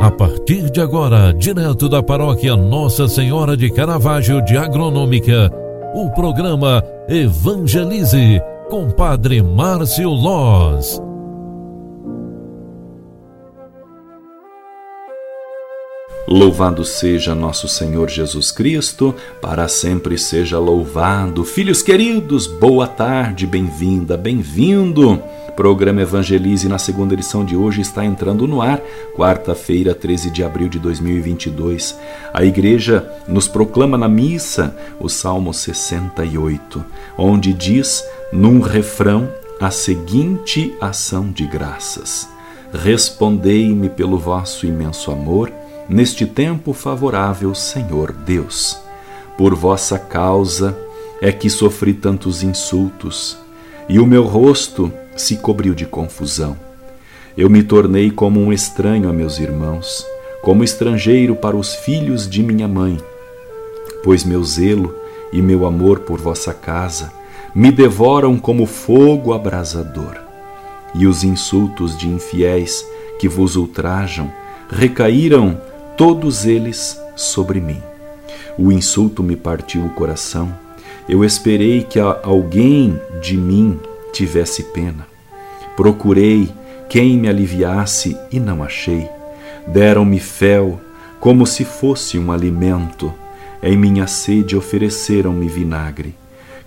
A partir de agora, direto da paróquia Nossa Senhora de Caravaggio de Agronômica, o programa Evangelize com Padre Márcio Loz. Louvado seja nosso Senhor Jesus Cristo, para sempre seja louvado. Filhos queridos, boa tarde, bem-vinda, bem-vindo. Programa Evangelize na segunda edição de hoje está entrando no ar, quarta-feira, 13 de abril de 2022. A igreja nos proclama na missa o Salmo 68, onde diz, num refrão, a seguinte ação de graças: Respondei-me pelo vosso imenso amor, neste tempo favorável, Senhor Deus. Por vossa causa é que sofri tantos insultos, e o meu rosto se cobriu de confusão. Eu me tornei como um estranho a meus irmãos, como estrangeiro para os filhos de minha mãe, pois meu zelo e meu amor por vossa casa me devoram como fogo abrasador. E os insultos de infiéis que vos ultrajam recaíram todos eles sobre mim. O insulto me partiu o coração. Eu esperei que alguém de mim tivesse pena. Procurei quem me aliviasse e não achei. Deram-me fel como se fosse um alimento. Em minha sede ofereceram-me vinagre.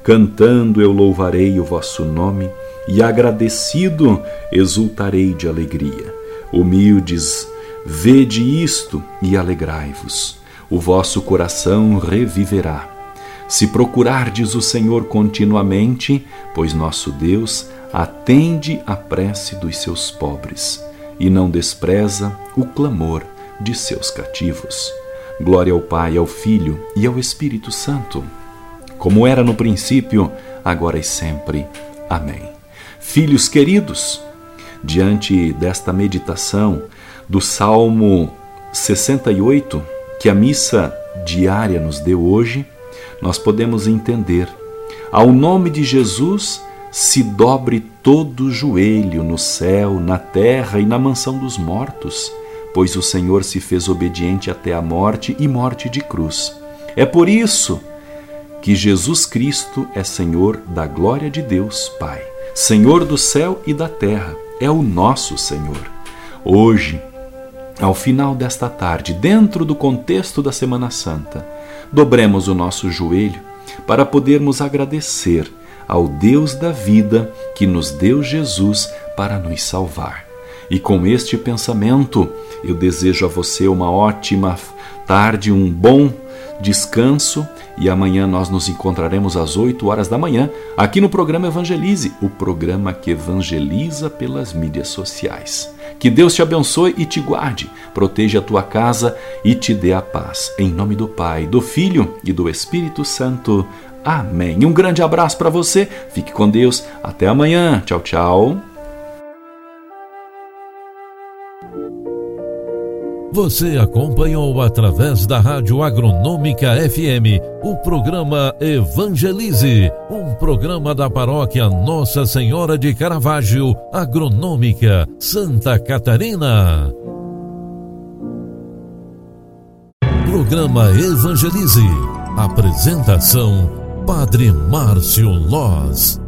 Cantando eu louvarei o vosso nome e agradecido exultarei de alegria. Humildes, vede isto e alegrai-vos. O vosso coração reviverá. Se procurardes o Senhor continuamente, pois nosso Deus atende à prece dos seus pobres e não despreza o clamor de seus cativos. Glória ao Pai, ao Filho e ao Espírito Santo, como era no princípio, agora e sempre. Amém. Filhos queridos, diante desta meditação do Salmo 68, que a missa diária nos deu hoje, nós podemos entender. Ao nome de Jesus, se dobre todo joelho no céu, na terra e na mansão dos mortos, pois o Senhor se fez obediente até a morte e morte de cruz. É por isso que Jesus Cristo é Senhor da glória de Deus, Pai, Senhor do céu e da terra, é o nosso Senhor. Hoje, ao final desta tarde, dentro do contexto da Semana Santa, dobremos o nosso joelho para podermos agradecer ao Deus da vida que nos deu Jesus para nos salvar. E com este pensamento, eu desejo a você uma ótima tarde, um bom descanso e amanhã nós nos encontraremos às 8 horas da manhã aqui no programa Evangelize, o programa que evangeliza pelas mídias sociais. Que Deus te abençoe e te guarde, proteja a tua casa e te dê a paz. Em nome do Pai, do Filho e do Espírito Santo. Amém. Um grande abraço para você. Fique com Deus. Até amanhã. Tchau, tchau. Você acompanhou através da Rádio Agronômica FM o programa Evangelize, um programa da paróquia Nossa Senhora de Caravaggio, Agronômica, Santa Catarina. Programa Evangelize. Apresentação Padre Márcio Loz.